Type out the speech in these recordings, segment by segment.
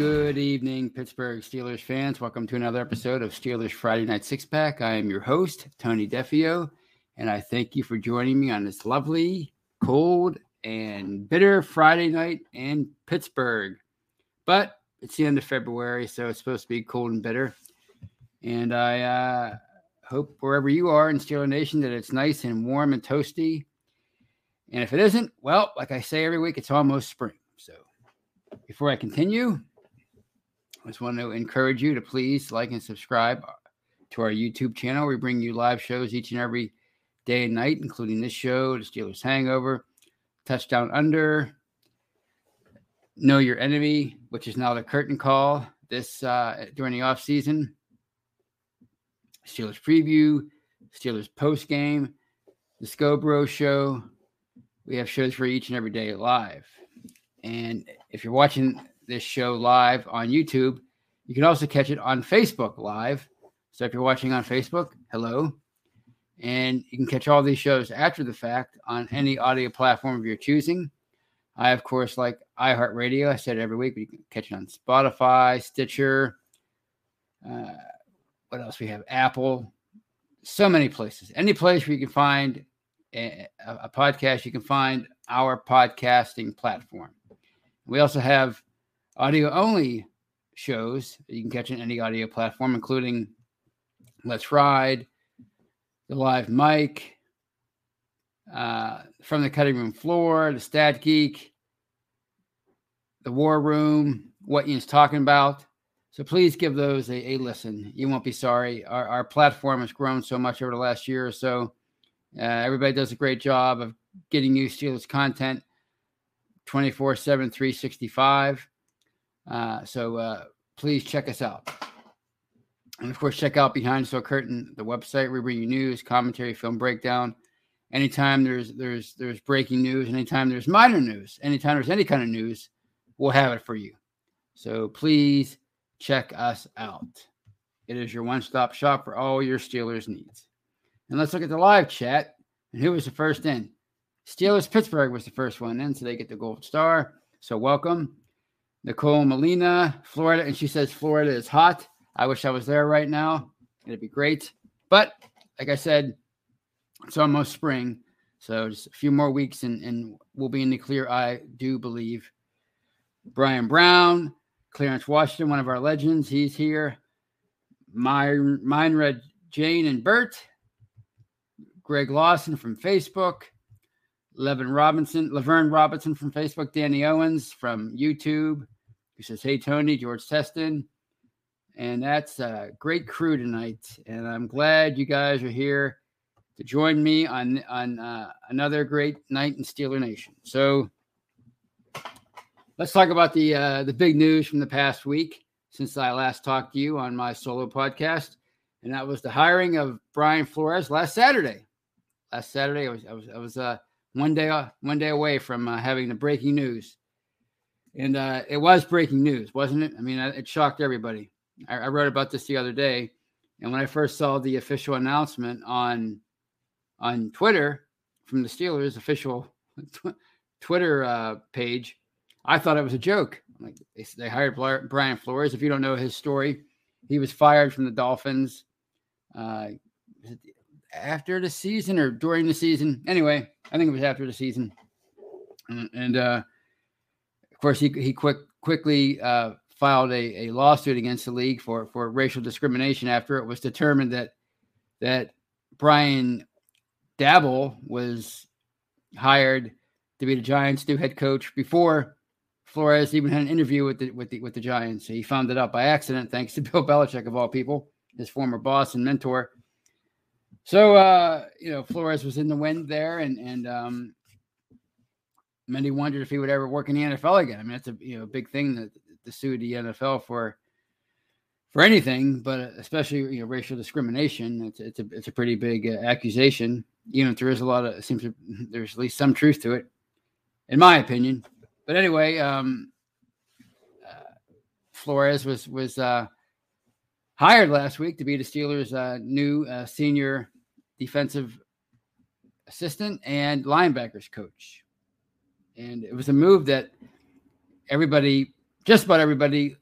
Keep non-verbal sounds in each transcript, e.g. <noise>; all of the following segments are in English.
Good evening, Pittsburgh Steelers fans. Welcome to another episode of Steelers Friday Night Six Pack. I am your host, Tony Defeo, and I thank you for joining me on this lovely, cold, and bitter Friday night in Pittsburgh. But it's the end of February, so it's supposed to be cold and bitter. And I uh, hope wherever you are in Steeler Nation that it's nice and warm and toasty. And if it isn't, well, like I say every week, it's almost spring. So before I continue, I just want to encourage you to please like and subscribe to our YouTube channel. We bring you live shows each and every day and night, including this show, The Steelers Hangover, Touchdown Under, Know Your Enemy, which is now the curtain call this uh, during the off season, Steelers Preview, Steelers Post Game, The Scobro Show. We have shows for each and every day live. And if you're watching this show live on YouTube, you can also catch it on Facebook live. So if you're watching on Facebook, hello. And you can catch all these shows after the fact on any audio platform of your choosing. I, of course, like iHeartRadio. I said every week, but you can catch it on Spotify, Stitcher. Uh, what else we have? Apple. So many places. Any place where you can find a, a podcast, you can find our podcasting platform. We also have audio only shows you can catch on any audio platform, including Let's Ride, the live mic, uh, from the cutting room floor, the stat geek, the war room, what Ian's talking about. So please give those a, a listen. You won't be sorry. Our, our platform has grown so much over the last year or so. Uh, everybody does a great job of getting you Steelers content 24 7, 365. Uh, so uh, please check us out. And of course, check out Behind Steel Curtain, the website. We bring you news, commentary, film breakdown. Anytime there's there's there's breaking news, anytime there's minor news, anytime there's any kind of news, we'll have it for you. So please check us out. It is your one-stop shop for all your Steelers needs. And let's look at the live chat. And who was the first in? Steelers Pittsburgh was the first one in, so they get the gold star. So welcome. Nicole Molina, Florida, and she says Florida is hot. I wish I was there right now. It'd be great. But like I said, it's almost spring. So just a few more weeks and, and we'll be in the clear, I do believe. Brian Brown, Clarence Washington, one of our legends, he's here. My mine read Jane and Bert. Greg Lawson from Facebook. Levin Robinson, Laverne Robinson from Facebook, Danny Owens from YouTube, who says, Hey Tony, George Teston. And that's a great crew tonight. And I'm glad you guys are here to join me on on uh, another great night in Steeler Nation. So let's talk about the uh, the big news from the past week since I last talked to you on my solo podcast, and that was the hiring of Brian Flores last Saturday. Last Saturday, I was I was I was uh, one day uh, one day away from uh, having the breaking news, and uh, it was breaking news, wasn't it? I mean, it shocked everybody. I, I wrote about this the other day, and when I first saw the official announcement on on Twitter from the Steelers official <laughs> tw- Twitter uh, page, I thought it was a joke. Like they, they hired Brian Flores. If you don't know his story, he was fired from the Dolphins uh, after the season or during the season. Anyway, I think it was after the season, and, and uh, of course he he quick quickly uh, filed a, a lawsuit against the league for for racial discrimination after it was determined that that Brian Daboll was hired to be the Giants' new head coach before Flores even had an interview with the with the with the Giants. He found it out by accident, thanks to <laughs> Bill Belichick of all people, his former boss and mentor. So uh, you know, Flores was in the wind there, and and um, many wondered if he would ever work in the NFL again. I mean, that's a you know big thing that to sue the NFL for for anything, but especially you know racial discrimination. It's it's a it's a pretty big uh, accusation. You know, there is a lot of it seems to, <laughs> there's at least some truth to it, in my opinion. But anyway, um, uh, Flores was was uh, hired last week to be the Steelers' uh, new uh, senior defensive assistant and linebackers coach, and it was a move that everybody, just about everybody,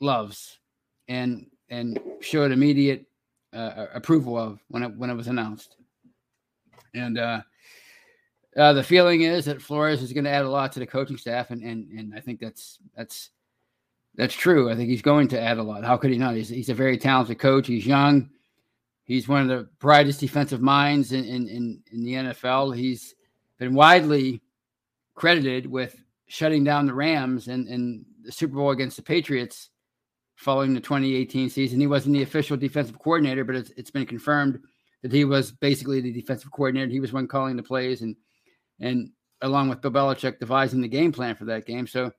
loves and and showed immediate uh, approval of when it when it was announced. And uh, uh, the feeling is that Flores is going to add a lot to the coaching staff, and and and I think that's that's that's true. I think he's going to add a lot. How could he not? He's he's a very talented coach. He's young. He's one of the brightest defensive minds in in in, in the NFL. He's been widely credited with shutting down the Rams and and the Super Bowl against the Patriots following the 2018 season. He wasn't the official defensive coordinator, but it's, it's been confirmed that he was basically the defensive coordinator. He was one calling the plays and and along with Bill Belichick devising the game plan for that game. So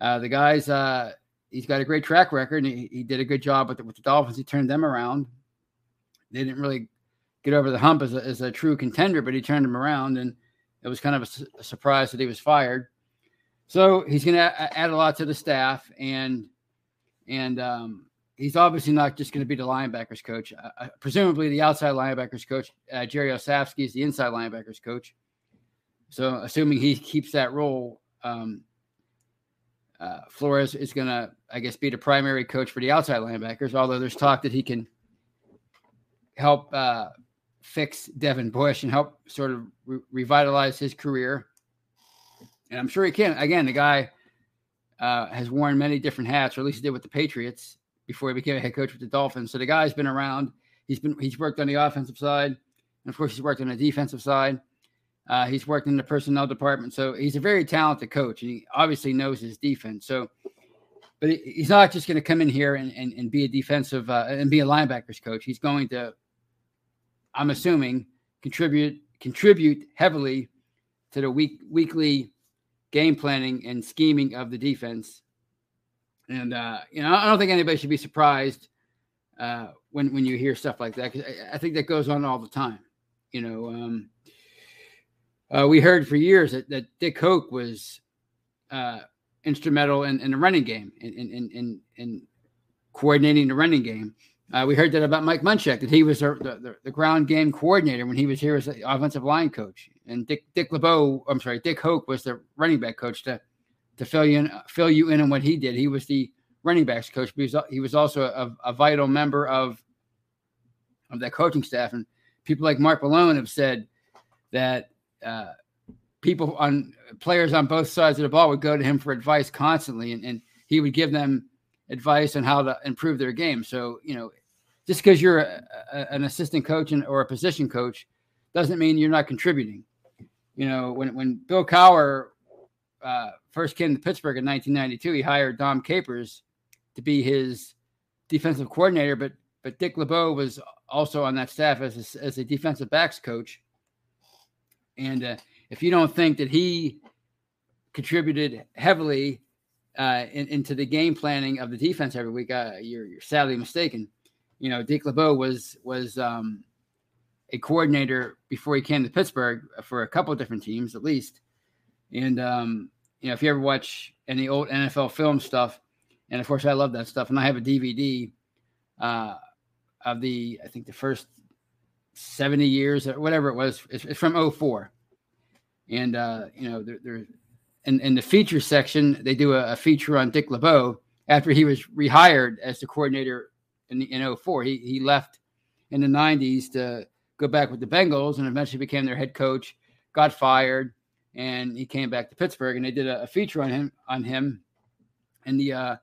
uh, the guys, uh, he's got a great track record. And he, he did a good job with the, with the Dolphins. He turned them around. They didn't really get over the hump as a, as a true contender, but he turned them around, and it was kind of a, a surprise that he was fired. So he's going to add a lot to the staff, and and um, he's obviously not just going to be the linebackers coach. Uh, presumably, the outside linebackers coach, uh, Jerry Olsavsky, is the inside linebackers coach. So, assuming he keeps that role, um, uh, Flores is going to, I guess, be the primary coach for the outside linebackers. Although there's talk that he can help uh, fix Devin Bush and help sort of re- revitalize his career. And I'm sure he can. Again, the guy uh, has worn many different hats, or at least he did with the Patriots before he became a head coach with the Dolphins. So the guy's been around. He's been he's worked on the offensive side, and of course he's worked on the defensive side. Uh, he's worked in the personnel department, so he's a very talented coach, and he obviously knows his defense. So, but he, he's not just going to come in here and, and, and be a defensive uh, and be a linebackers coach. He's going to, I'm assuming, contribute contribute heavily to the week weekly game planning and scheming of the defense. And uh, you know, I don't think anybody should be surprised uh, when when you hear stuff like that because I, I, think that goes on all the time. You know, um, uh, we heard for years that, that Dick Hoak was uh, instrumental in, in, the running game in in, in in coordinating the running game. Uh, we heard that about Mike Munchak that he was the, the, the, ground game coordinator when he was here as the offensive line coach and Dick Dick LeBeau, I'm sorry, Dick Hoak was the running back coach to to fill you in fill you in on what he did. He was the running backs coach, but he was, he was also a, a vital member of of that coaching staff. And people like Mark Malone have said that uh, people on players on both sides of the ball would go to him for advice constantly, and, and he would give them advice on how to improve their game. So you know, just because you're a, a, an assistant coach and, or a position coach doesn't mean you're not contributing you know, when when Bill Cowher uh, first came to Pittsburgh in 1992, he hired Dom Capers to be his defensive coordinator, but but Dick LeBeau was also on that staff as a, as a defensive backs coach. And uh, if you don't think that he contributed heavily uh, in, into the game planning of the defense every week, uh, you're, you're sadly mistaken. You know, Dick LeBeau was was um, a coordinator before he came to Pittsburgh for a couple different teams, at least. And um, you know, if you ever watch any old NFL film stuff, and of course I love that stuff, and I have a DVD uh, of the I think the first seventy years or whatever it was. It's, it's from 04. and uh, you know, there, there in, in the feature section they do a, a feature on Dick LeBeau after he was rehired as the coordinator in in 04. He he left in the 90s to go back with the Bengals and eventually became their head coach, got fired, and he came back to Pittsburgh and they did a, a feature on him on him and the uh,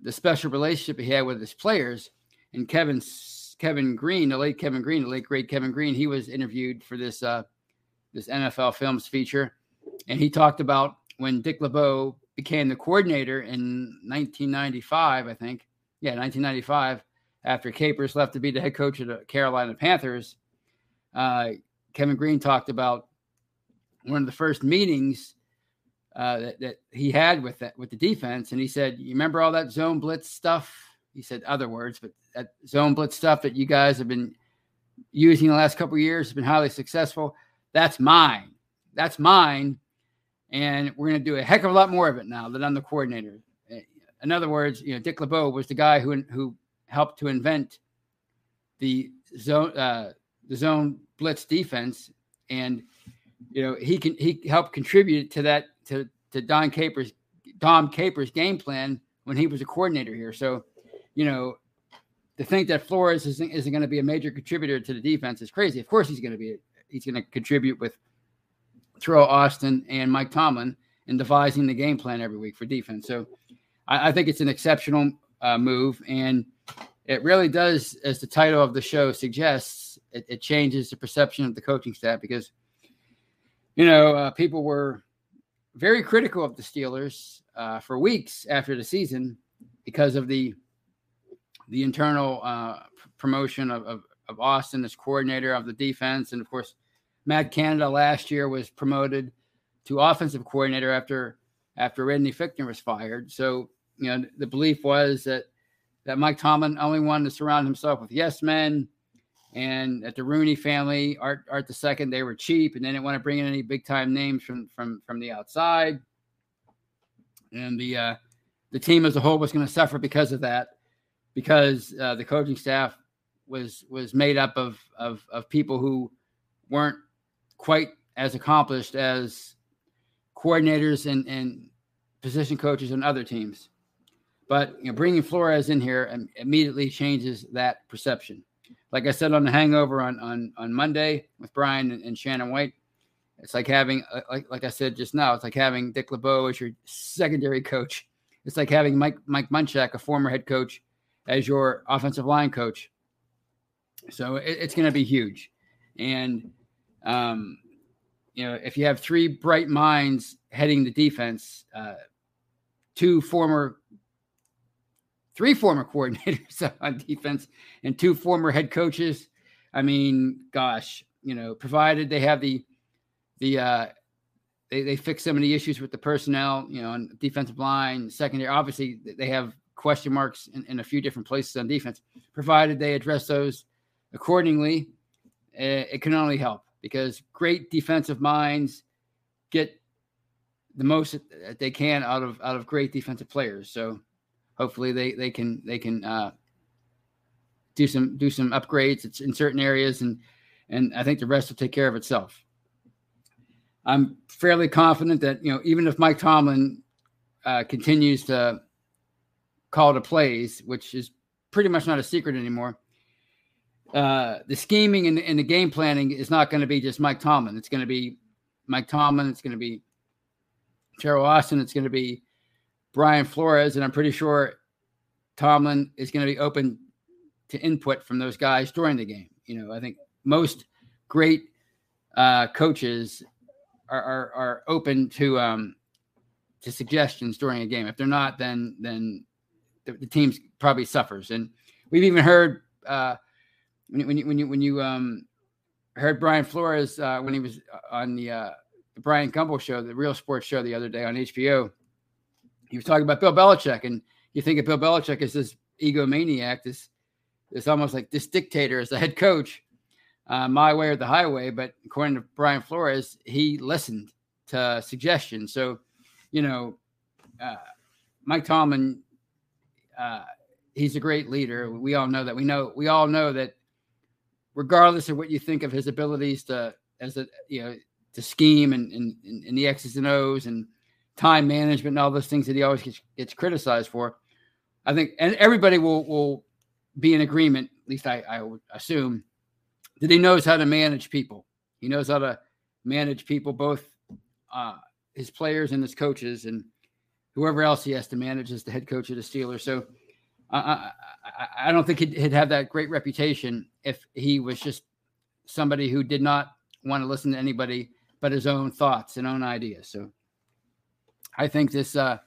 the special relationship he had with his players. And Kevin Kevin Greene, the late Kevin Greene, the late great Kevin Greene, he was interviewed for this uh, this NFL Films feature, and he talked about when Dick LeBeau became the coordinator in 1995, I think. Yeah, 1995, after Capers left to be the head coach of the Carolina Panthers. Uh, Kevin Greene talked about one of the first meetings uh, that, that he had with that with the defense, and he said, "You remember all that zone blitz stuff?" He said other words, but that zone blitz stuff that you guys have been using the last couple years has been highly successful. That's mine. That's mine. And we're going to do a heck of a lot more of it now that I'm the coordinator. Eh, In other words, you know, Dick LeBeau was the guy who who helped to invent the zone uh, the zone blitz defense, and you know he can he helped contribute to that to to Don Capers Dom Capers game plan when he was a coordinator here. So, you know, to think that Flores isn't, isn't going to be a major contributor to the defense is crazy. Of course, he's going to be. He's going to contribute with Teryl Austin and Mike Tomlin in devising the game plan every week for defense. So, I, I think it's an exceptional uh, move, and it really does, as the title of the show suggests, it, it changes the perception of the coaching staff because, you know, uh, people were very critical of the Steelers uh, for weeks after the season because of the the internal uh, promotion of, of, of Austin as coordinator of the defense. And of course, Matt Canada last year was promoted to offensive coordinator after after Randy Fichtner was fired. So, you know, the belief was that that Mike Tomlin only wanted to surround himself with yes men and at the Rooney family, Art Art the second, they were cheap and they didn't want to bring in any big time names from from from the outside. And the uh the team as a whole was going to suffer because of that because uh, the coaching staff was was made up of of of people who weren't quite as accomplished as coordinators and and position coaches on other teams. But you know, bringing Flores in here immediately changes that perception. Like I said on the Hangover on on on Monday with Brian and, and Shannon White, it's like having uh, like like I said just now, it's like having Dick LeBeau as your secondary coach. It's like having Mike Mike Munchak, a former head coach, as your offensive line coach. So it, it's going to be huge, and um, you know if you have three bright minds heading the defense, uh, two former, three former coordinators <laughs> on defense, and two former head coaches. I mean, gosh, you know, provided they have the the uh, they, they fix some of the issues with the personnel, you know, on defensive line, secondary. Obviously, they have question marks in, in a few different places on defense. Provided they address those accordingly, uh, it can only help because great defensive minds get the most that they can out of out of great defensive players. So hopefully they they can they can uh, do some do some upgrades in certain areas and and I think the rest will take care of itself. I'm fairly confident that you know even if Mike Tomlin uh, continues to call the plays, which is pretty much not a secret anymore, uh, the scheming and, and the game planning is not going to be just Mike Tomlin. It's going to be Mike Tomlin. It's going to be Teryl Austin. It's going to be Brian Flores, and I'm pretty sure Tomlin is going to be open to input from those guys during the game. You know, I think most great uh, coaches are, are are open to um to suggestions during a game. If they're not, then then the, the team probably suffers. And we've even heard uh, when you, when you when you when you um heard Brian Flores uh, when he was on the uh, the Bryant Gumbel show, the Real Sports show the other day on HBO. He was talking about Bill Belichick, and you think of Bill Belichick as this egomaniac, this this almost like this dictator as the head coach, uh, my way or the highway. But according to Brian Flores, he listened to suggestions. So, you know, uh, Mike Tomlin, uh, he's a great leader. We all know that. We know we all know that, regardless of what you think of his abilities to as a you know to scheme and and, and the X's and O's and time management and all those things that he always gets, gets criticized for. I think, and everybody will will be in agreement. At least I, I would assume that he knows how to manage people. He knows how to manage people, both uh, his players and his coaches, and whoever else he has to manage as the head coach of the Steelers. So I, I, don't think he'd, he'd have that great reputation if he was just somebody who did not want to listen to anybody but his own thoughts and own ideas. So I think this uh,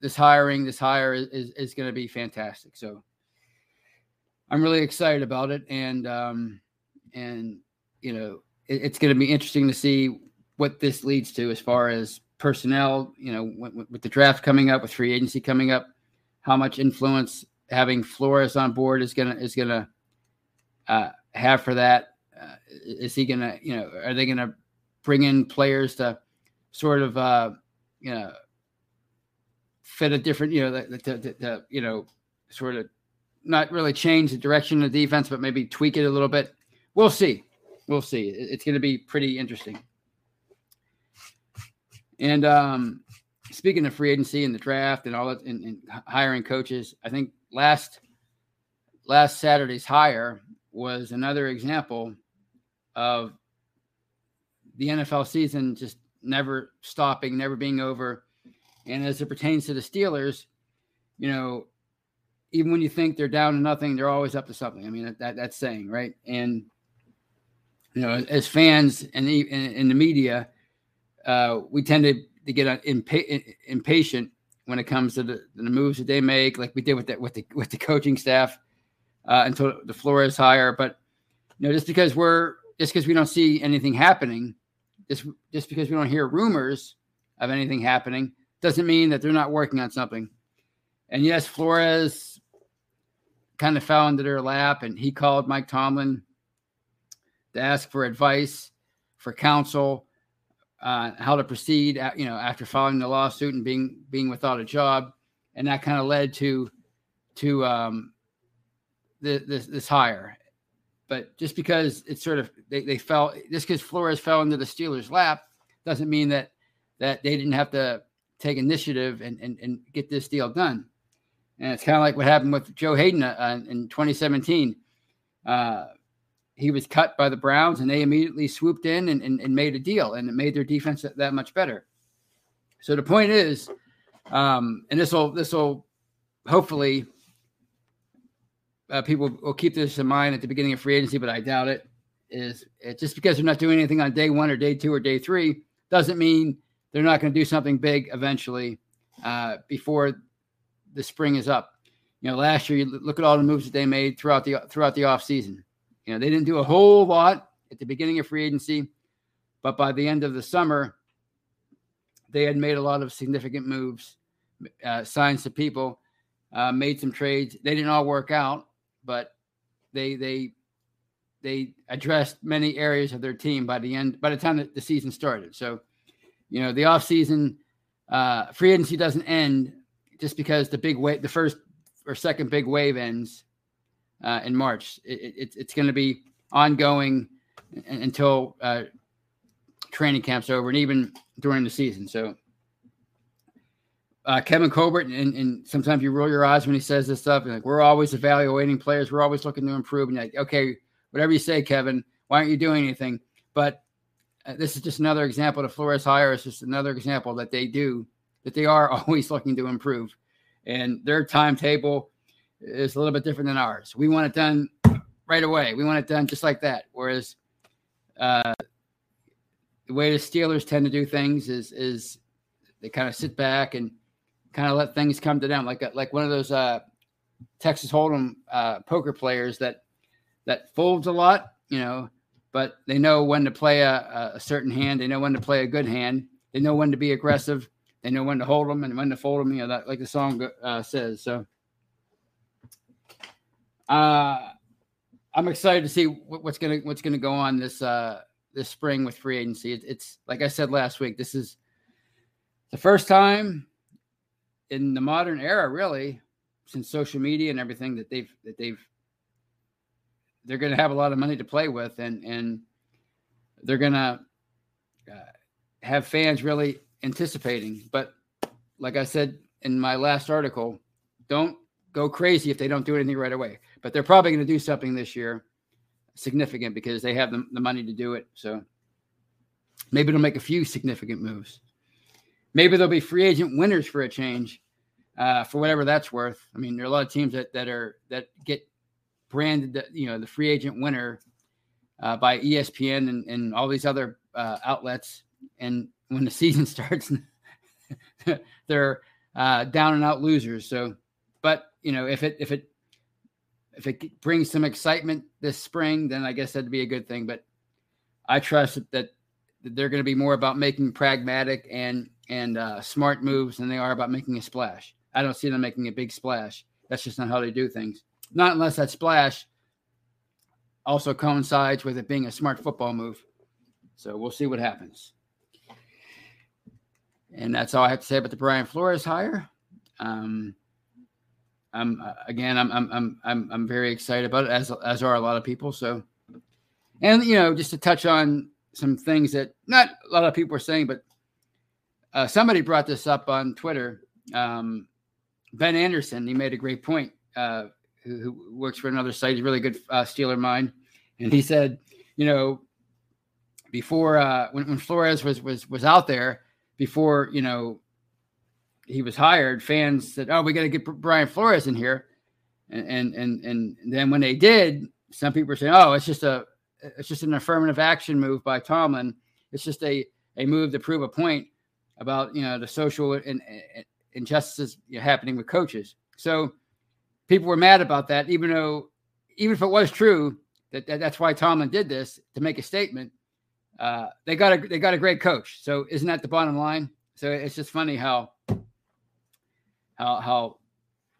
this hiring, this hire is is, is going to be fantastic. So I'm really excited about it, and um, and you know it, it's going to be interesting to see what this leads to as far as personnel. You know, with, with the draft coming up, with free agency coming up, how much influence having Flores on board is gonna is gonna uh, have for that. Uh, is he gonna, you know, are they gonna bring in players to sort of, uh, you know, fit a different, you know, to, to, you know, sort of not really change the direction of the defense, but maybe tweak it a little bit. We'll see. We'll see. It's going to be pretty interesting. And um, speaking of free agency and the draft and all that, and, and hiring coaches, I think last last Saturday's hire was another example of the NFL season just never stopping, never being over. And as it pertains to the Steelers, you know, even when you think they're down to nothing, they're always up to something. I mean, that, that that's saying, right? And you know, as fans and in, in, the media, uh, we tend to, to get impa- impatient when it comes to the, the, moves that they make, like we did with the, with the with the coaching staff uh, until the Flores hire. But you know, just because we're just because we don't see anything happening, just just because we don't hear rumors of anything happening, doesn't mean that they're not working on something. And yes, Flores kind of fell into their lap, and he called Mike Tomlin to ask for advice, for counsel, uh, how to proceed. You know, after filing the lawsuit and being being without a job, and that kind of led to to um, the, this this hire. But just because it's sort of they, they fell just because Flores fell into the Steelers' lap doesn't mean that that they didn't have to take initiative and and, and get this deal done. And it's kind of like what happened with Joe Haden uh, in 2017. Uh, he was cut by the Browns, and they immediately swooped in and, and, and made a deal, and it made their defense that, that much better. So the point is, um, and this will this will hopefully uh, people will keep this in mind at the beginning of free agency, but I doubt it. Is just because they're not doing anything on day one or day two or day three doesn't mean they're not going to do something big eventually uh, before the spring is up. You know, last year, you look at all the moves that they made throughout the throughout the off season. You know, they didn't do a whole lot at the beginning of free agency, but by the end of the summer, they had made a lot of significant moves, uh, signed some people, uh, made some trades. They didn't all work out, but they they they addressed many areas of their team by the end by the time that the season started. So, you know, the offseason uh free agency doesn't end just because the big wave the first or second big wave ends uh, in March. It, it, it's going to be ongoing until uh, training camp's over and even during the season. So uh, Kevin Colbert, and, and, sometimes you roll your eyes when he says this stuff. like we're always evaluating players, we're always looking to improve. And like, okay, whatever you say, Kevin, why aren't you doing anything? But uh, this is just another example. The Flores hire is just another example that they do that they are <laughs> always looking to improve, and their timetable is a little bit different than ours. We want it done right away. We want it done just like that. Whereas uh, the way the Steelers tend to do things is is they kind of sit back and kind of let things come to them, like a, like one of those uh, Texas Hold'em uh, poker players that that folds a lot, you know, but they know when to play a, a certain hand. They know when to play a good hand. They know when to be aggressive. They know when to hold them and when to fold them. You know, that like the song uh, says. So, uh, I'm excited to see what, what's gonna what's gonna go on this uh, this spring with free agency. It, it's like I said last week. This is the first time in the modern era, really, since social media and everything that they've that they've they're going to have a lot of money to play with, and and they're going to uh, have fans really anticipating. But like I said in my last article, don't go crazy if they don't do anything right away. But they're probably going to do something this year significant because they have the, the money to do it. So maybe they'll make a few significant moves. Maybe there'll be free agent winners for a change, uh, for whatever that's worth. I mean, there are a lot of teams that that are that get branded, you know, the free agent winner uh, by ESPN and, and all these other uh, outlets. And when the <laughs> season starts, <laughs> they're uh, down and out losers. So, but you know, if it if it if it brings some excitement this spring, then I guess that'd be a good thing. But I trust that, that they're going to be more about making pragmatic and and uh, smart moves than they are about making a splash. I don't see them making a big splash. That's just not how they do things. Not unless that splash also coincides with it being a smart football move. So we'll see what happens. And that's all I have to say about the Brian Flores hire. Um, I'm uh, again, I'm, I'm I'm I'm I'm very excited about it, as as are a lot of people. So, and you know, just to touch on some things that not a lot of people are saying, but uh, somebody brought this up on Twitter. Um, ben Anderson, he made a great point. Uh, who, who, works for another site, he's a really good uh, Steeler mind, and he said, you know, before uh, when, when Flores was was was out there, before you know he was hired, fans said, "Oh, we got to get Brian Flores in here," and, and and and then when they did, some people were saying, "Oh, it's just a it's just an affirmative action move by Tomlin. It's just a a move to prove a point about you know the social and, injustices happening with coaches." So people were mad about that, even though even if it was true that, that that's why Tomlin did this to make a statement. Uh, they got a they got a great coach. So isn't that the bottom line? So it's just funny how how how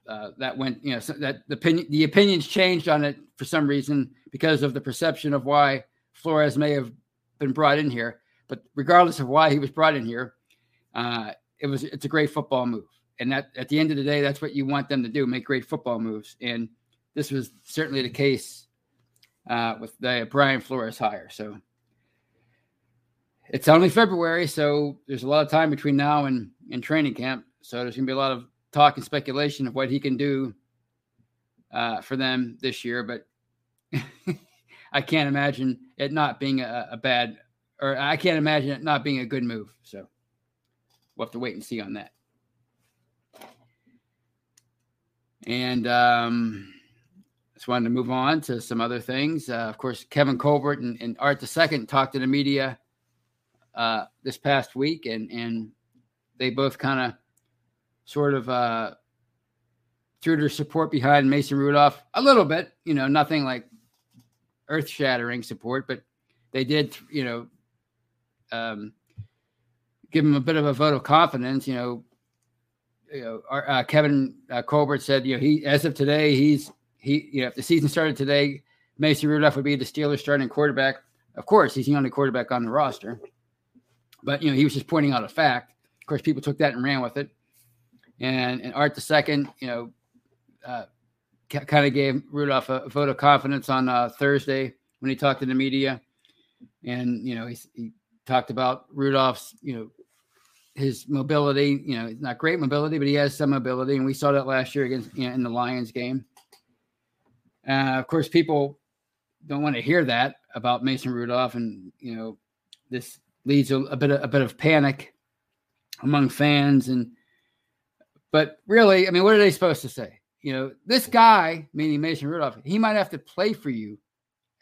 uh, that went. You know so that the opinion the opinions changed on it for some reason because of the perception of why Flores may have been brought in here. But regardless of why he was brought in here, uh, it was it's a great football move. And that at the end of the day, that's what you want them to do: make great football moves. And this was certainly the case uh, with the Brian Flores hire. So it's only February, so there's a lot of time between now and, and training camp. So there's going to be a lot of talk and speculation of what he can do uh, for them this year. But <laughs> I can't imagine it not being a, a, bad, or I can't imagine it not being a good move. So we'll have to wait and see on that. And um, just wanted to move on to some other things. Uh, of course, Kevin Colbert and, and Art II talked to the media uh, this past week, and and they both kind of sort of uh, threw their support behind Mason Rudolph a little bit. You know, nothing like earth shattering support, but they did, you know, um, give him a bit of a vote of confidence. You know, you know, uh, Kevin uh, Colbert said, you know, he as of today, he's he, you know, if the season started today, Mason Rudolph would be the Steelers starting quarterback. Of course, he's the only quarterback on the roster. But you know, he was just pointing out a fact. Of course, people took that and ran with it. And and Art the second, you know, uh, kind of gave Rudolph a, a, vote of confidence on uh, Thursday when he talked to the media, and you know, he, he talked about Rudolph's, you know, his mobility. You know, it's not great mobility, but he has some mobility, and we saw that last year against you know, in the Lions game. Uh, of course, people don't want to hear that about Mason Rudolph, and you know, this leads a, a bit of, a bit of panic among fans and but really i mean what are they supposed to say you know this guy meaning mason rudolph he might have to play for you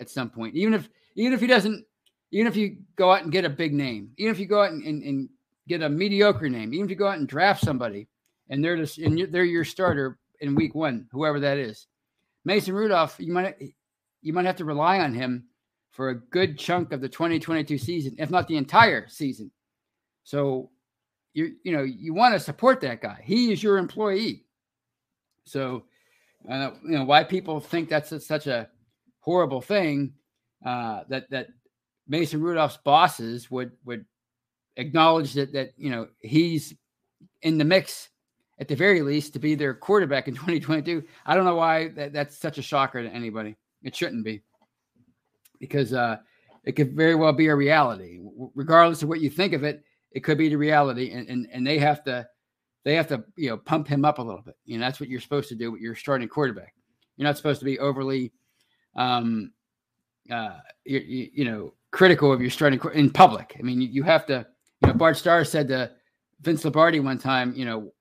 at some point even if even if he doesn't even if you go out and get a big name even if you go out and, and, and get a mediocre name even if you go out and draft somebody and they're just and they're your starter in week one whoever that is mason rudolph you might you might have to rely on him for a good chunk of the 2022 season, if not the entire season. So you you know you want to support that guy. He is your employee. So uh, you know why people think that's a, such a horrible thing uh, that that Mason Rudolph's bosses would would acknowledge that that you know he's in the mix at the very least to be their quarterback in <laughs> 2022. I don't know why that, that's such a shocker to anybody. It shouldn't be because uh, it could very well be a reality, regardless of what you think of it. It could be the reality, and and, and they have to they have to you know pump him up a little bit. You know that's what you're supposed to do with your starting quarterback. You're not supposed to be overly, um, uh, you, you, you know, critical of your starting in public. I mean, you, you have to. You know, Bart Starr said to Vince Lombardi one time, you know,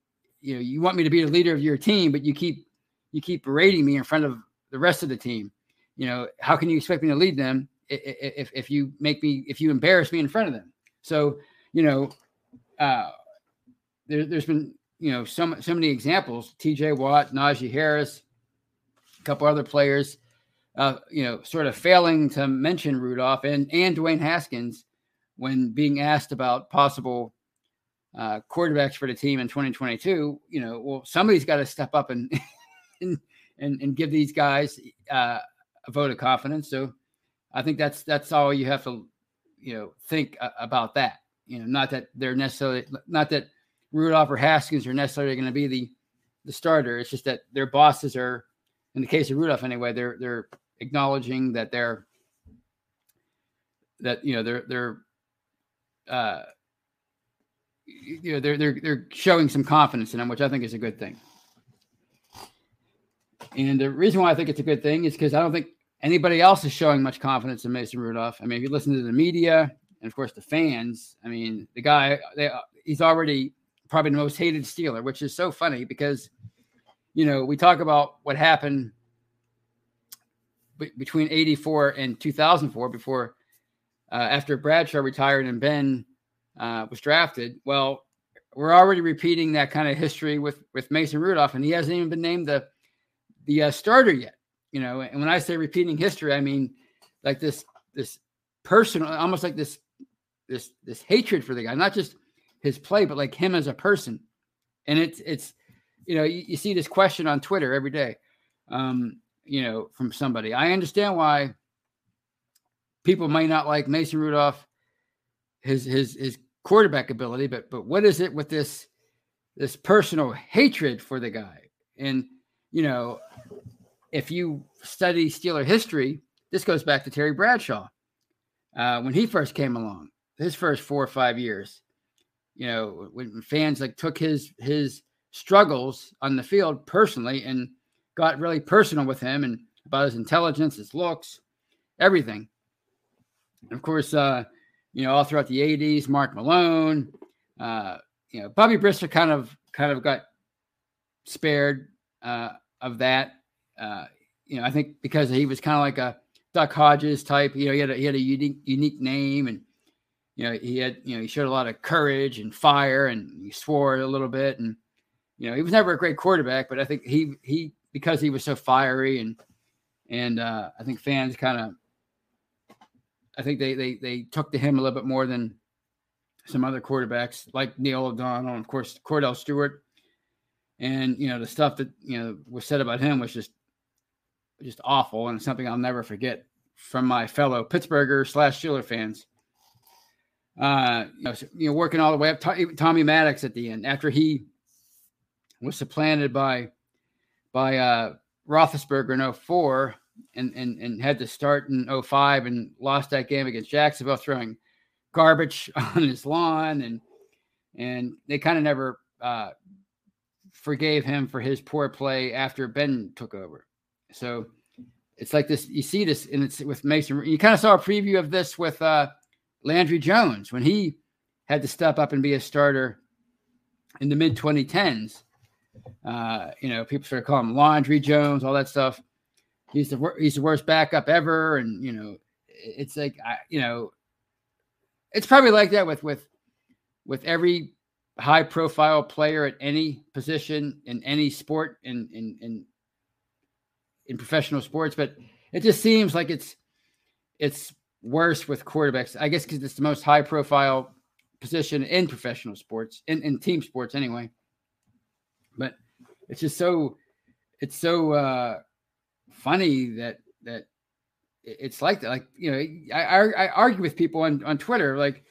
you know, you want me to be the leader of your team, but you keep you keep berating me in front of the rest of the team you know, how can you expect me to lead them if, if you make me, if you embarrass me in front of them? So, you know, uh, there, there's been you know so so many examples. T.J. Watt, Najee Harris, a couple other players, uh, you know, sort of failing to mention Rudolph and and Dwayne Haskins when being asked about possible uh, quarterbacks for the team in 2022. You know, well, somebody's got to step up and <laughs> and, and and give these guys uh, a vote of confidence. So I think that's that's all you have to you know think uh, about that. You know, not that they're necessarily not that Rudolph or Haskins are necessarily going to be the the starter. It's just that their bosses are, in the case of Rudolph anyway, they're they're acknowledging that they're that you know they're they're uh you know they're they're they're showing some confidence in him, which I think is a good thing. And the reason why I think it's a good thing is because I don't think anybody else is showing much confidence in Mason Rudolph. I mean, if you listen to the media and of course the fans, I mean, the guy they, he's already probably the most hated Steeler, which is so funny because you know we talk about what happened be- between 84 and 2004 before uh, after Bradshaw retired and Ben uh, was drafted. Well, we're already repeating that kind of history with with Mason Rudolph, and he hasn't even been named the the uh, starter yet. You know, and when I say repeating history, I mean like this this personal, almost like this this this hatred for the guy, not just his play, but like him as a person. And it's it's you know you, you see this question on Twitter every day, um, you know, from somebody. I understand why people might not like Mason Rudolph, his his his quarterback ability, but but what is it with this this personal hatred for the guy? And you know, if you study Steeler history, this goes back to Terry Bradshaw uh, when he first came along. His first four or five years, you know, when fans like took his his struggles on the field personally and got really personal with him and about his intelligence, his looks, everything. Of course, uh, you know, all throughout the '80s, Mark Malone, uh, you know, Bubby Brister kind of kind of got spared uh, of that. Uh, you know, I think because he was kind of like a Duck Hodges type. You know, he had a, he had a unique unique name, and you know, he had you know he showed a lot of courage and fire, and he swore a little bit, and you know, he was never a great quarterback, but I think he he because he was so fiery and and uh, I think fans kind of I think they they they took to him a little bit more than some other quarterbacks like Neil O'Donnell, and of course Kordell Stewart. And you know the stuff that you know was said about him was just just awful, and something I'll never forget from my fellow Pittsburgher slash Steeler fans. Uh, you know, so, you know, working all the way up to, Tommy Maddox at the end after he was supplanted by by uh, Roethlisberger in 04 and, and, and had to start in 05 and lost that game against Jacksonville, throwing garbage <laughs> on his lawn. And, and they kind of never uh, forgave him for his poor play after Ben took over. So it's like this, you see this, and it's with Mason. You kind of saw a preview of this with uh, Landry Jones when he had to step up and be a starter in the mid 2010s. Uh, you know, people started calling him Laundry Jones, all that stuff. He's the he's the worst backup ever, and you know, it's like I, you know, it's probably like that with with with every high profile player at any position in any sport in in in in professional sports, but it just seems like it's it's worse with quarterbacks. I guess because it's the most high profile position in professional sports, in, in team sports anyway. But it's just so it's so uh funny that that it's like that. Like, you know, I I, I argue with people on, on Twitter, like,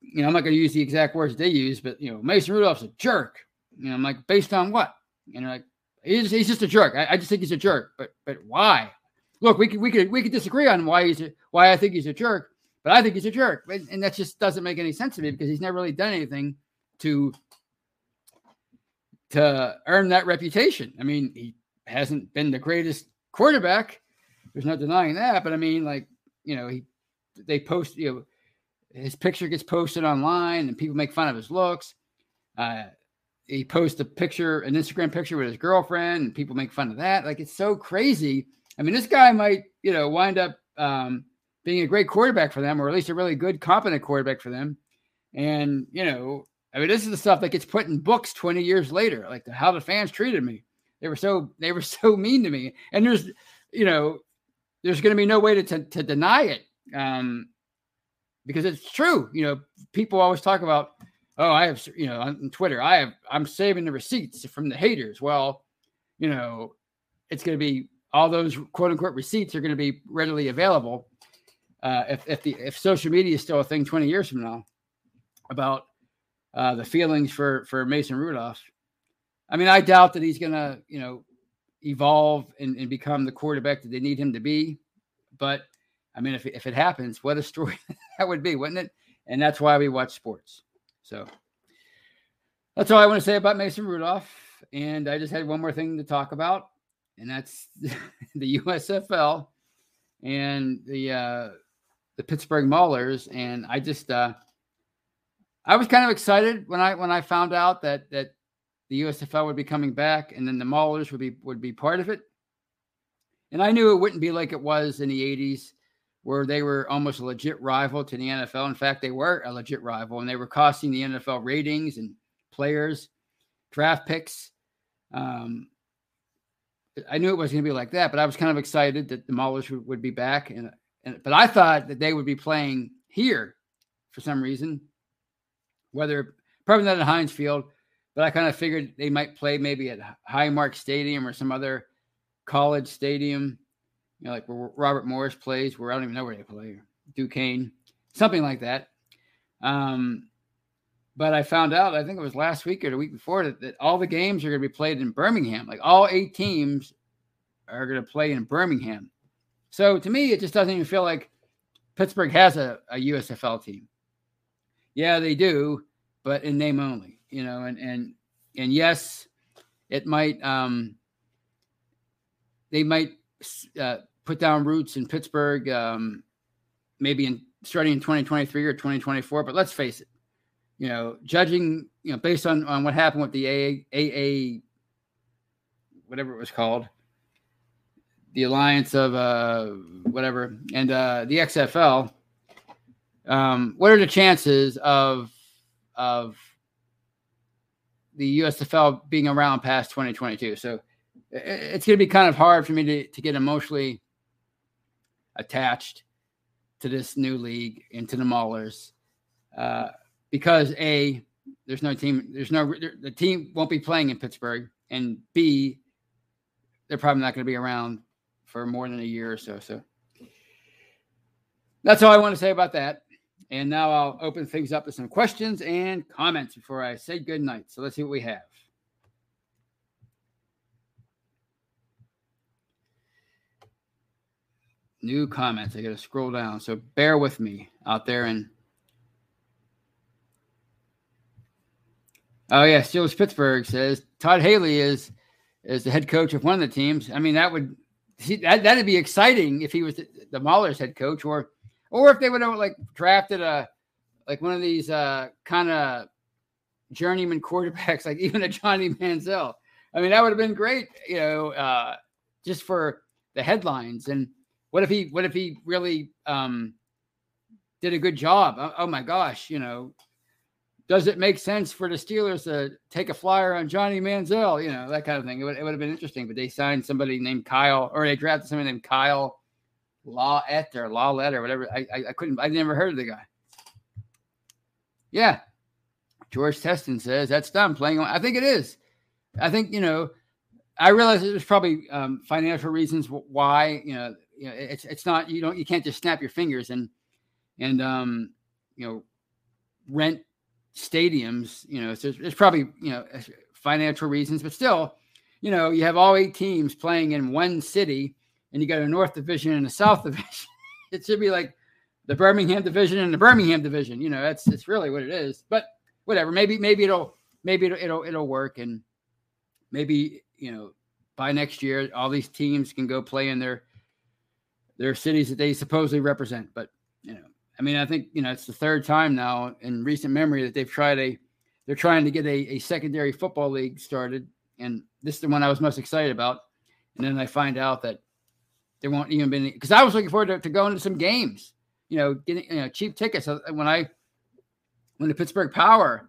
you know, I'm not gonna use the exact words they use, but you know, Mason Rudolph's a jerk. You know, I'm like, based on what? You know, like he's, he's just a jerk. I, I just think he's a jerk. But but why? Look, we could we could we could disagree on why he's a, why I think he's a jerk, but I think he's a jerk, and, and that just doesn't make any sense to me because he's never really done anything to to earn that reputation. I mean, he hasn't been the greatest quarterback. There's no denying that, but I mean, like you know, he they post you know his picture gets posted online and people make fun of his looks. Uh, he posts a picture, an Instagram picture with his girlfriend, and people make fun of that. Like it's so crazy. I mean, this guy might, you know, wind up um, being a great quarterback for them, or at least a really good, competent quarterback for them. And you know, I mean, this is the stuff that gets put in books 20 years later, like the, how the fans treated me. They were so they were <laughs> so mean to me. And there's, you know, there's going to be no way to, to, to deny it um, because it's true. You know, people always talk about, oh, I have, you know, on Twitter, I have, I'm saving the receipts from the haters. Well, you know, it's going to be all those quote unquote receipts are going to be readily available uh, if if the if social media is still a thing 20 years from now about uh, the feelings for for Mason Rudolph. I mean, I doubt that he's going to, you know, evolve and, and become the quarterback that they need him to be. But I mean, if, if it happens, what a story <laughs> that would be, wouldn't it? And that's why we watch sports. So that's all I want to say about Mason Rudolph. And I just had one more thing to talk about, and that's <laughs> the USFL and the uh, the Pittsburgh Maulers. And I just uh, I was kind of excited when I when I found out that that the USFL would be coming back, and then the Maulers would be would be part of it. And I knew it wouldn't be like it was in the '80s, where they were almost a legit rival to the NFL. In fact, they were a legit rival, and they were costing the NFL ratings and players, draft picks. Um, I knew it was going to be like that, but I was kind of excited that the Maulers would, would be back, and, and but I thought that they would be playing here for some reason, whether probably not at Heinz Field, but I kind of figured they might play maybe at Highmark Stadium or some other college stadium, you know, like where Robert Morris plays, where I don't even know where they play, Duquesne, something like that. Um, but I found out, I think it was last week or the week before, that, that all the games are going to be played in Birmingham. Like all eight teams are going to play in Birmingham. So to me, it just doesn't even feel like Pittsburgh has a, a USFL team. Yeah, they do, but in name only, you know, and and and yes, it might um they might uh, put down roots in Pittsburgh um maybe in starting in 2023 or 2024, but let's face it, you know, judging, you know, based on on what happened with the AA, AA whatever it was called, the alliance of uh whatever and uh the XFL um what are the chances of of the USFL being around past 2022 so it's going to be kind of hard for me to, to get emotionally attached to this new league and to the Maulers uh, because a there's no team there's no the team won't be playing in Pittsburgh and b they're probably not going to be around for more than a year or so. So that's all I want to say about that. And now I'll open things up to some questions and comments before I say good night. So let's see what we have. New comments. I got to scroll down. So bear with me out there. And oh, yeah. Steelers Pittsburgh says Todd Haley is is the head coach of one of the teams. I mean, that would see that that'd be exciting if he was the, the Maulers head coach, or or if they would have like drafted a like one of these uh kind of journeyman quarterbacks, <laughs> like even a Johnny Manziel. I mean, that would have been great, you know, uh, just for the headlines. And what if he what if he really um did a good job? Oh, oh my gosh, you know, does it make sense for the Steelers to take a flyer on Johnny Manziel? You know, that kind of thing. It would, it would have been interesting, but they signed somebody named Kyle, or they drafted somebody named Kyle Lawette or Lawlett or whatever. I, I, I couldn't, I never heard of the guy. Yeah. George Teston says that's done playing. I think it is. I think, you know, I realize there's probably um, financial reasons why, you know, you know, it's, it's not, you don't, you can't just snap your fingers and, and, um, you know, rent stadiums, you know, so there's probably, you know, financial reasons, but still, you know, you have all eight teams playing in one city and you got a North Division and a South <laughs> Division. it should be like the Birmingham Division and the Birmingham Division. You know, that's it's really what it is. But whatever, maybe maybe it'll maybe it'll it'll, it'll work, and maybe you know by next year all these teams can go play in their their cities that they supposedly represent. But you know, I mean, I think you know it's the third time now in recent memory that they've tried a they're trying to get a, a secondary football league started, and this is the one I was most excited about. And then I find out that there won't even be any because I was looking forward to, to going to some games, you know, getting you know cheap tickets. When I when the Pittsburgh Power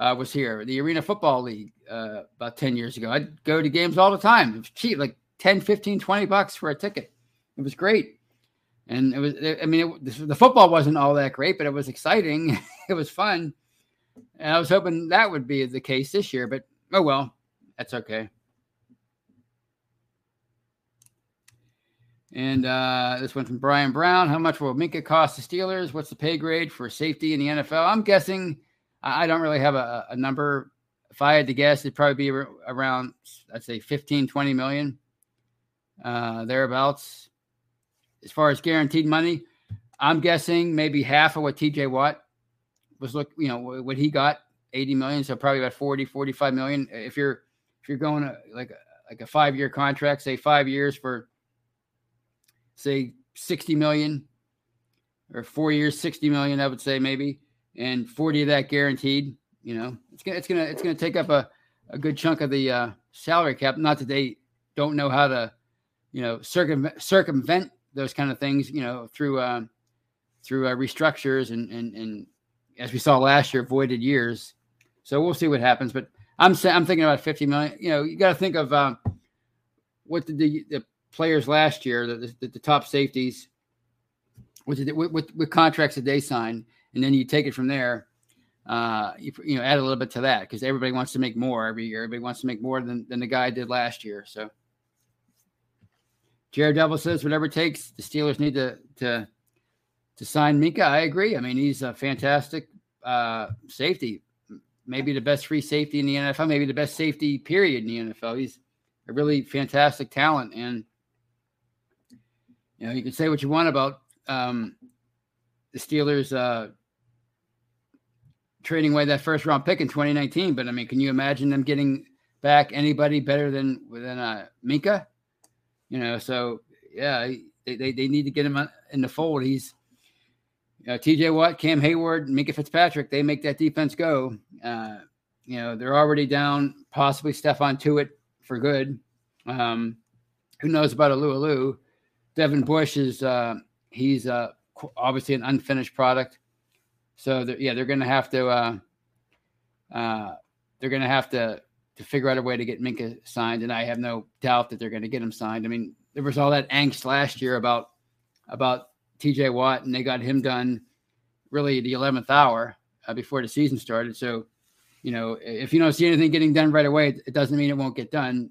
uh, was here, the Arena Football League, uh, about 10 years ago. I'd go to games all the time. It was cheap, like 10, 15, 20 bucks for a ticket. It was great. And it was, I mean, it, the football wasn't all that great, but it was exciting. <laughs> it was fun. And I was hoping that would be the case this year, but oh well, that's okay. And uh, this one from Brian Brown. How much will Minkah cost the Steelers? What's the pay grade for safety in the NFL? I'm guessing I don't really have a, a number. If I had to guess, it'd probably be around, I'd say 15, 20 million, uh, thereabouts. As far as guaranteed money, I'm guessing maybe half of what TJ Watt was look, you know, what he got, 80 million. So probably about 40, 45 million. If you're, if you're going to like, like a five year contract, say five years for, say 60 million or four years, 60 million, I would say maybe and 40 of that guaranteed. You know, it's gonna it's gonna it's gonna take up a, a good chunk of the uh, salary cap. Not that they don't know how to, you know, circumvent circumvent those kind of things. You know, through uh, through uh, restructures and and and as we saw last year, voided years. So we'll see what happens. But I'm I'm thinking about 50 million. You know, you got to think of uh, what did the, the players last year, the, the, the top safeties, with, with, with contracts that they signed and then you take it from there. Uh, you, you know, add a little bit to that because everybody wants to make more every year. Everybody wants to make more than, than the guy did last year. So, Jared Devil says whatever it takes, the Steelers need to to to sign Minkah. I agree. I mean, he's a fantastic uh, safety, maybe the best free safety in the NFL, maybe the best safety period in the NFL. He's a really fantastic talent, and you know, you can say what you want about um, the Steelers uh, trading away that first round pick in 2019. But I mean, can you imagine them getting back anybody better than than uh, Minkah? You know, so yeah, they, they, they need to get him in the fold. He's uh, TJ Watt, Cam Hayward, Minkah Fitzpatrick. They make that defense go. Uh, you know, they're already down possibly Stephon Tuitt for good. Um, who knows about Alualu? Devin Bush is uh, he's uh, obviously an unfinished product. So they're, yeah, they're going to have to uh, uh, they're going to have to to figure out a way to get Minkah signed, and I have no doubt that they're going to get him signed. I mean, there was all that angst last year about about T.J. Watt, and they got him done really the eleventh hour uh, before the season started. So, you know, if you don't see anything getting done right away, it, doesn't mean it won't get done.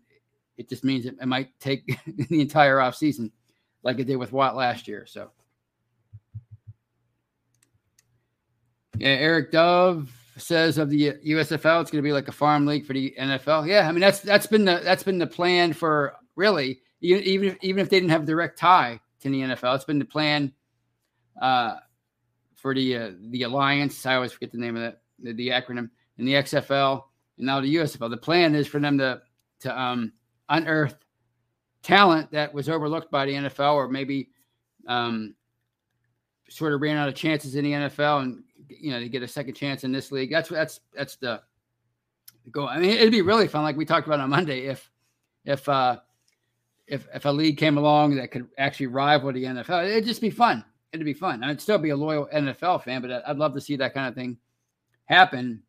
It just means it, it might take <laughs> the entire off season, like it did with Watt last year. So. Yeah, Eric Dove says of the USFL, it's going to be like a farm league for the NFL. Yeah, I mean that's that's been the that's been the plan for really even if, even if they didn't have a direct tie to the NFL, it's been the plan uh, for the uh, the alliance. I always forget the name of that the, the acronym and the XFL and now the USFL. The plan is for them to to um, unearth talent that was overlooked by the NFL or maybe um, sort of ran out of chances in the NFL and you know to get a second chance in this league. That's that's that's the goal. I mean, it'd be really fun, like we talked about on Monday, if if uh if if a league came along that could actually rival the NFL, it'd just be fun. It'd be fun. I'd still be a loyal NFL fan, but I'd love to see that kind of thing happen.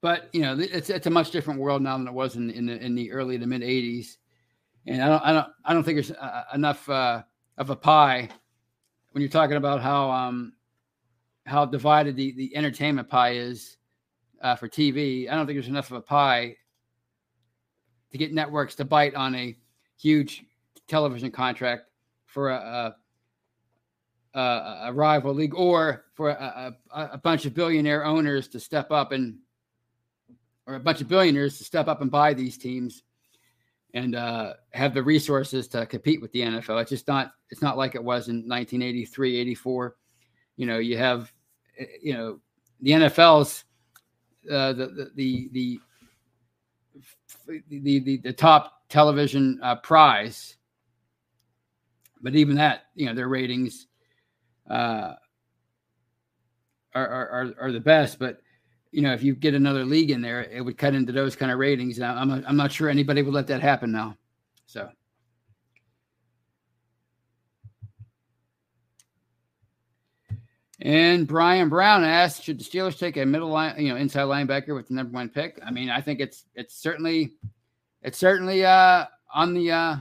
But you know, it's it's a much different world now than it was in in the, in the early to mid '80s, and I don't I don't I don't think there's uh, enough uh, of a pie when you're talking about how um how divided the, the entertainment pie is uh, for TV. I don't think there's enough of a pie to get networks to bite on a huge television contract for a, a, a rival league or for a, a, bunch of billionaire owners to step up and or a bunch of billionaires to step up and buy these teams and uh, have the resources to compete with the NFL. It's just not it's not like it was in 1983, 84. You know, you have you know, the NFL's uh, the, the, the the the the top television uh, prize, but even that, you know, their ratings uh, are, are are the best. But you know, if you get another league in there, it would cut into those kind of ratings. I'm I'm not sure anybody would let that happen now. So. And Brian Brown asked, should the Steelers take a middle line, you know, inside linebacker with the number one pick? I mean, I think it's it's certainly it's certainly uh on the uh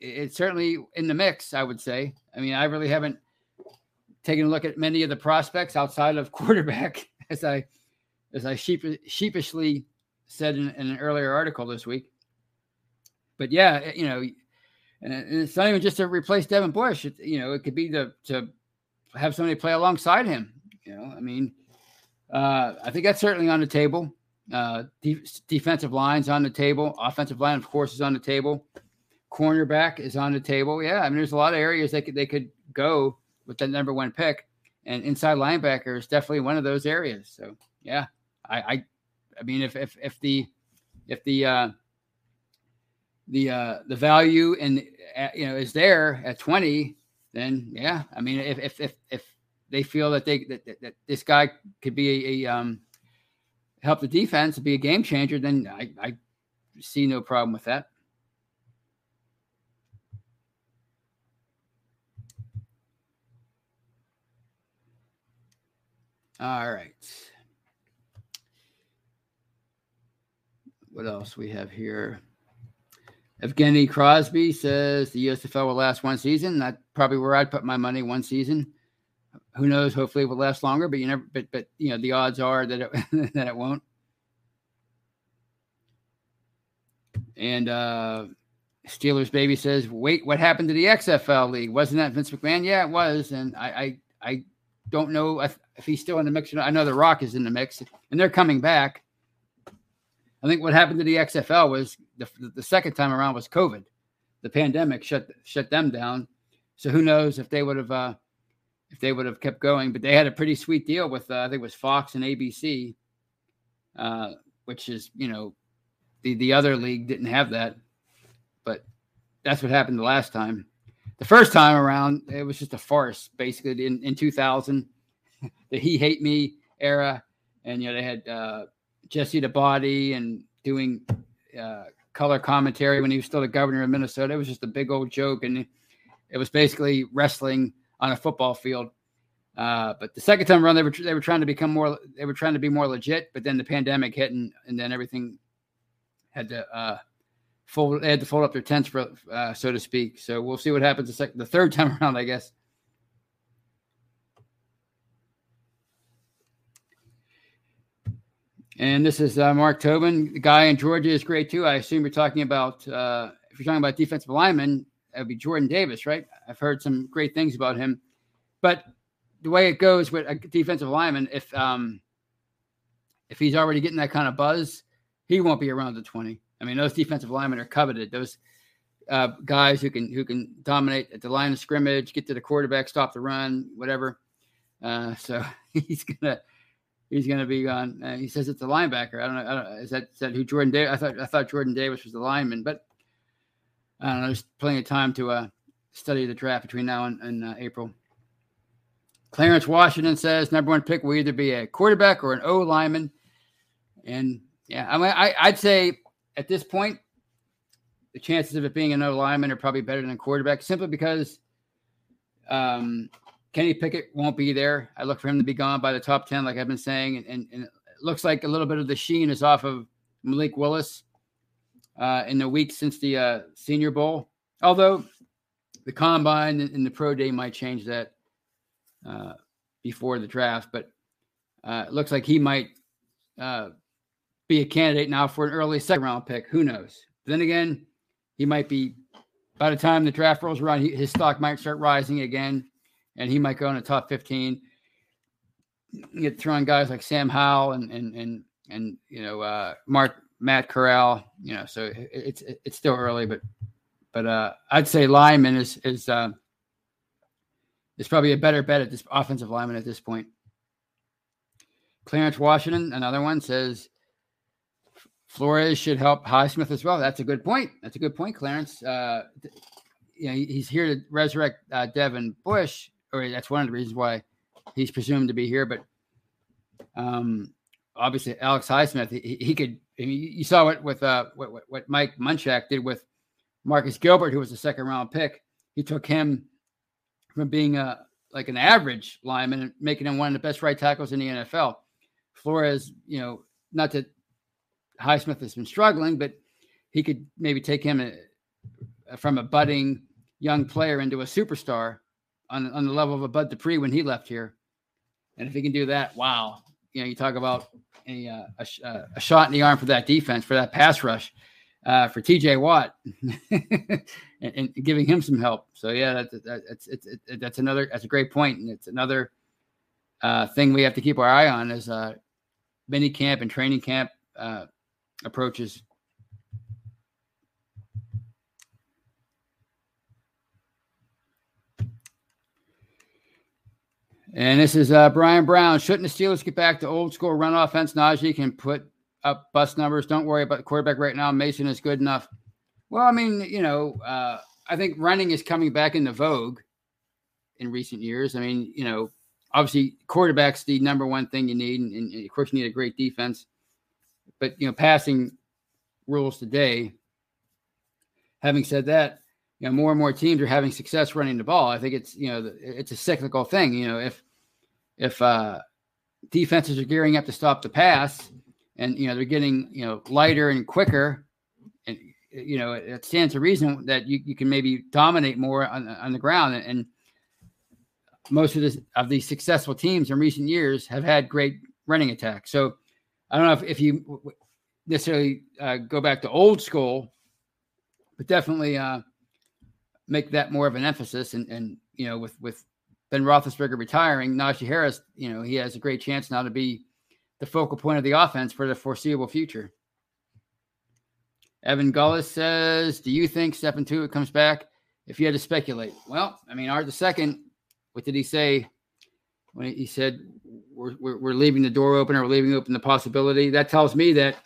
it's certainly in the mix, I would say. I mean, I really haven't taken a look at many of the prospects outside of <laughs> quarterback, as I as I sheep, sheepishly said in, in, an earlier article this week. But yeah, you know, and it's not even just to replace Devin Bush. It, you know, it could be to to have somebody play alongside him. You know, I mean, uh, I think that's certainly on the table. Uh, de- defensive lines on the table. Offensive line, of course, is on the table. Cornerback is on the table. Yeah, I mean, there's a lot of areas they could they could go with that number one pick, and inside linebacker is definitely one of those areas. So yeah, I I, I mean, if if if the if the uh, the uh, the value and uh, you know is there at 20 then yeah i mean if if if, if they feel that they that, that, that this guy could be a, a, um help the defense be a game changer then i i see no problem with that all right what else we have here Evgeny Crosby says the USFL will last one season. That's probably where I'd put my money. One season. Who knows? Hopefully, it will last longer. But you never. But but you know the odds are that it <laughs> that it won't. And uh, Steelers baby says, "Wait, what happened to the XFL league? Wasn't that Vince McMahon? Yeah, it was. And I I, I don't know if, if he's still in the mix. I know the Rock is in the mix, and they're coming back. I think what happened to the XFL was the, the second time around was COVID. The pandemic shut shut them down. So who knows if they would have uh, if they would have kept going? But they had a pretty sweet deal with uh, I think it was Fox and ABC, uh, which is you know the the other league didn't have that, but that's what happened the last time. The first time around, it was just a farce. Basically, in in 2000, the he hate me era, and you know they had uh, Jesse the Body and doing uh, color commentary when he was still the governor of Minnesota. It was just a big old joke, and it was basically wrestling on a football field. Uh, but the second time around, they were they were trying to become more they were trying to be more legit. But then the pandemic hit, and, and then everything had to uh, fold. They had to fold up their tents, for, uh, so to speak. So we'll see what happens the, second, the third <laughs> time around, I guess. And this is uh, Mark Tobin. The guy in Georgia is great too. I assume you're talking about uh, if you're talking about defensive lineman, that would be Jordan Davis, right? I've heard some great things about him. But the way it goes with a defensive lineman, if um, if he's already getting that kind of buzz, he won't be around the 20. I mean, those defensive linemen are coveted. Those uh, guys who can who can dominate at the line of scrimmage, get to the quarterback, stop the run, whatever. Uh, so <laughs> he's gonna he's to be gone. Uh, he says it's a linebacker. I don't know. I don't, is that is that who Jordan Davis? I thought I thought Jordan Davis was the lineman, but I don't know. There's plenty of time to uh, study the draft between now and, and uh, April. Clarence Washington says number one pick will either be a quarterback or an O lineman, and yeah, I mean I, I'd say at this point the chances of it being an O lineman are probably better than a quarterback simply because um, Kenny Pickett won't be there. I look for him to be gone by the top 10, like I've been saying. And, and, and it looks like a little bit of the sheen is off of Malik Willis uh, in the week since the uh, Senior Bowl. Although the combine and the pro day might change that uh, before the draft. But uh, it looks like he might uh, be a candidate now for an early second round pick. Who knows? Then again, he might be, by the time the draft rolls around, his stock might start rising again and he might go in the top 15. You get throwing guys like Sam Howell and and and and you know uh, Mark Matt Corral. You know, so it's it's still early, but but uh, I'd say lineman is is uh, is probably a better bet at this offensive lineman at this point. Clarence Washington, another one says Flores should help Highsmith as well. That's a good point. That's a good point, Clarence. Uh, you know, he's here to resurrect uh, Devin Bush, or that's one of the reasons why he's presumed to be here. But um, obviously, Alex Highsmith, he, he could. I mean, you saw what with uh, what, what Mike Munchak did with Marcus Gilbert, who was a second round pick. He took him from being a like an average lineman making him one of the best right tackles in the NFL. Flores, you know, not that Highsmith has been struggling, but he could maybe take him a, from a budding young player into a superstar on, on the level of a Bud Dupree when he left here. And if he can do that, wow. You know, you talk about a, uh, a, uh, a shot in the arm for that defense, for that pass rush, uh, for TJ Watt, <laughs> and, and giving him some help. So, yeah, that, that, that's, it's, it, that's another, that's a great point, And it's another uh, thing we have to keep our eye on is uh, mini camp and training camp uh, approaches. And this is uh, Brian Brown. Shouldn't the Steelers get back to old school run offense? Najee can put up bust numbers. Don't worry about the quarterback right now. Mason is good enough. Well, I mean, you know, uh, I think running is coming back into vogue in recent years. I mean, you know, obviously quarterback's the number one thing you need, and, and of course you need a great defense. But you know, passing rules today. Having said that, you know, more and more teams are having success running the ball. I think it's you know it's a cyclical thing. You know, if if uh, defenses are gearing up to stop the pass, and you know they're getting you know lighter and quicker, and you know it stands to reason that you, you can maybe dominate more on, on the ground. And, and most of this of these successful teams in recent years have had great running attacks. So I don't know if, if you necessarily uh, go back to old school, but definitely. Uh, make that more of an emphasis. And and you know, with with Ben Roethlisberger retiring, Najee Harris, you know, he has a great chance now to be the focal point of the offense for the foreseeable future. Evan Gullis says, "Do you think Stephon Tuitt comes back? If you had to speculate, well, I mean, Art the second, what did he say when he said we're, we're, we're leaving the door open or leaving open the possibility? That tells me that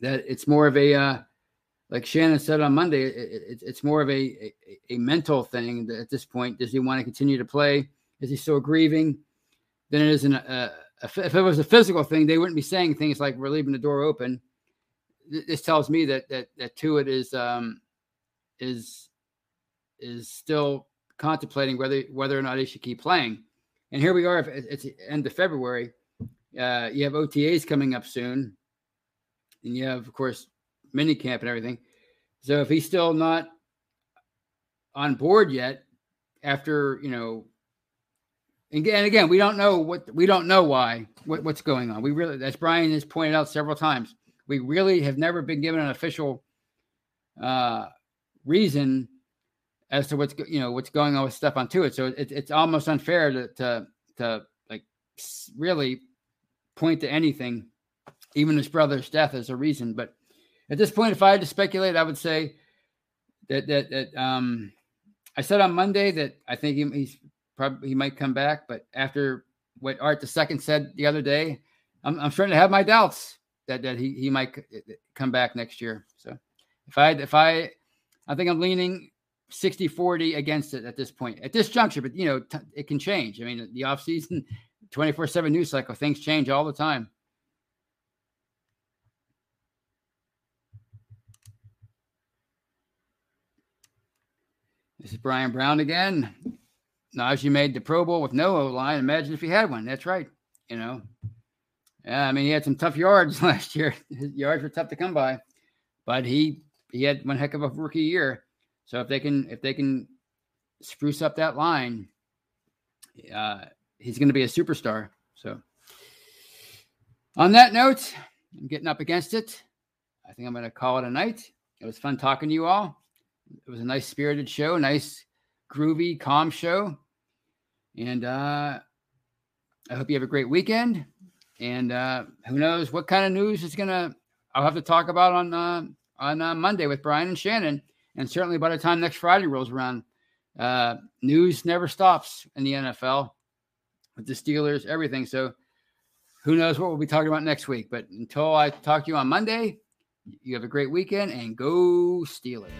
that it's more of a uh, like Shannon said on Monday, it, it, it's more of a, a, a mental thing at this point. Does he want to continue to play? Is he still grieving? Then it isn't a, if it was a physical thing, they wouldn't be saying things like "we're leaving the door open." This tells me that that that Tuitt is um, is is still contemplating whether whether or not he should keep playing. And here we are. It's the end of February, uh, you have OTAs coming up soon, and you have, of course, mini camp and everything. So if he's still not on board yet, after you know, and again, again, we don't know what we don't know why what, what's going on. We really, as Brian has pointed out several times, we really have never been given an official uh, reason as to what's you know what's going on with Stephon Tuitt. So it, it's almost unfair to, to to like really point to anything, even his brother's death as a reason. But at this point, if I had to speculate, I would say that that that um, I said on Monday that I think he, he's probably he might come back, but after what Art the second said the other day, I'm, I'm starting to have my doubts that that he he might come back next year. So if I if I I think I'm leaning 60 40 against it at this point at this juncture but you know t- it can change i mean the off season <laughs> 24 7 news cycle things change all the time This is Brian Brown again. Najee made the Pro Bowl with no O line. Imagine if he had one. That's right. You know, yeah, I mean, he had some tough yards <laughs> last year. His yards were tough to come by, but he he had one heck of a rookie year. So if they can if they can spruce up that line, uh, he's going to be a superstar. So on that note, I'm getting up against it. I think I'm going to call it a night. It was fun talking to you all. It was a nice spirited show, nice groovy, calm show. And uh, I hope you have a great weekend. And uh, who knows what kind of news is gonna I'll have to talk about on uh, on uh, Monday with Brian and Shannon. And certainly by the time next Friday rolls around, uh, news never stops in the NFL with the Steelers, everything. So who knows what we'll be talking about next week. But until I talk to you on Monday, you have a great weekend and go Steelers.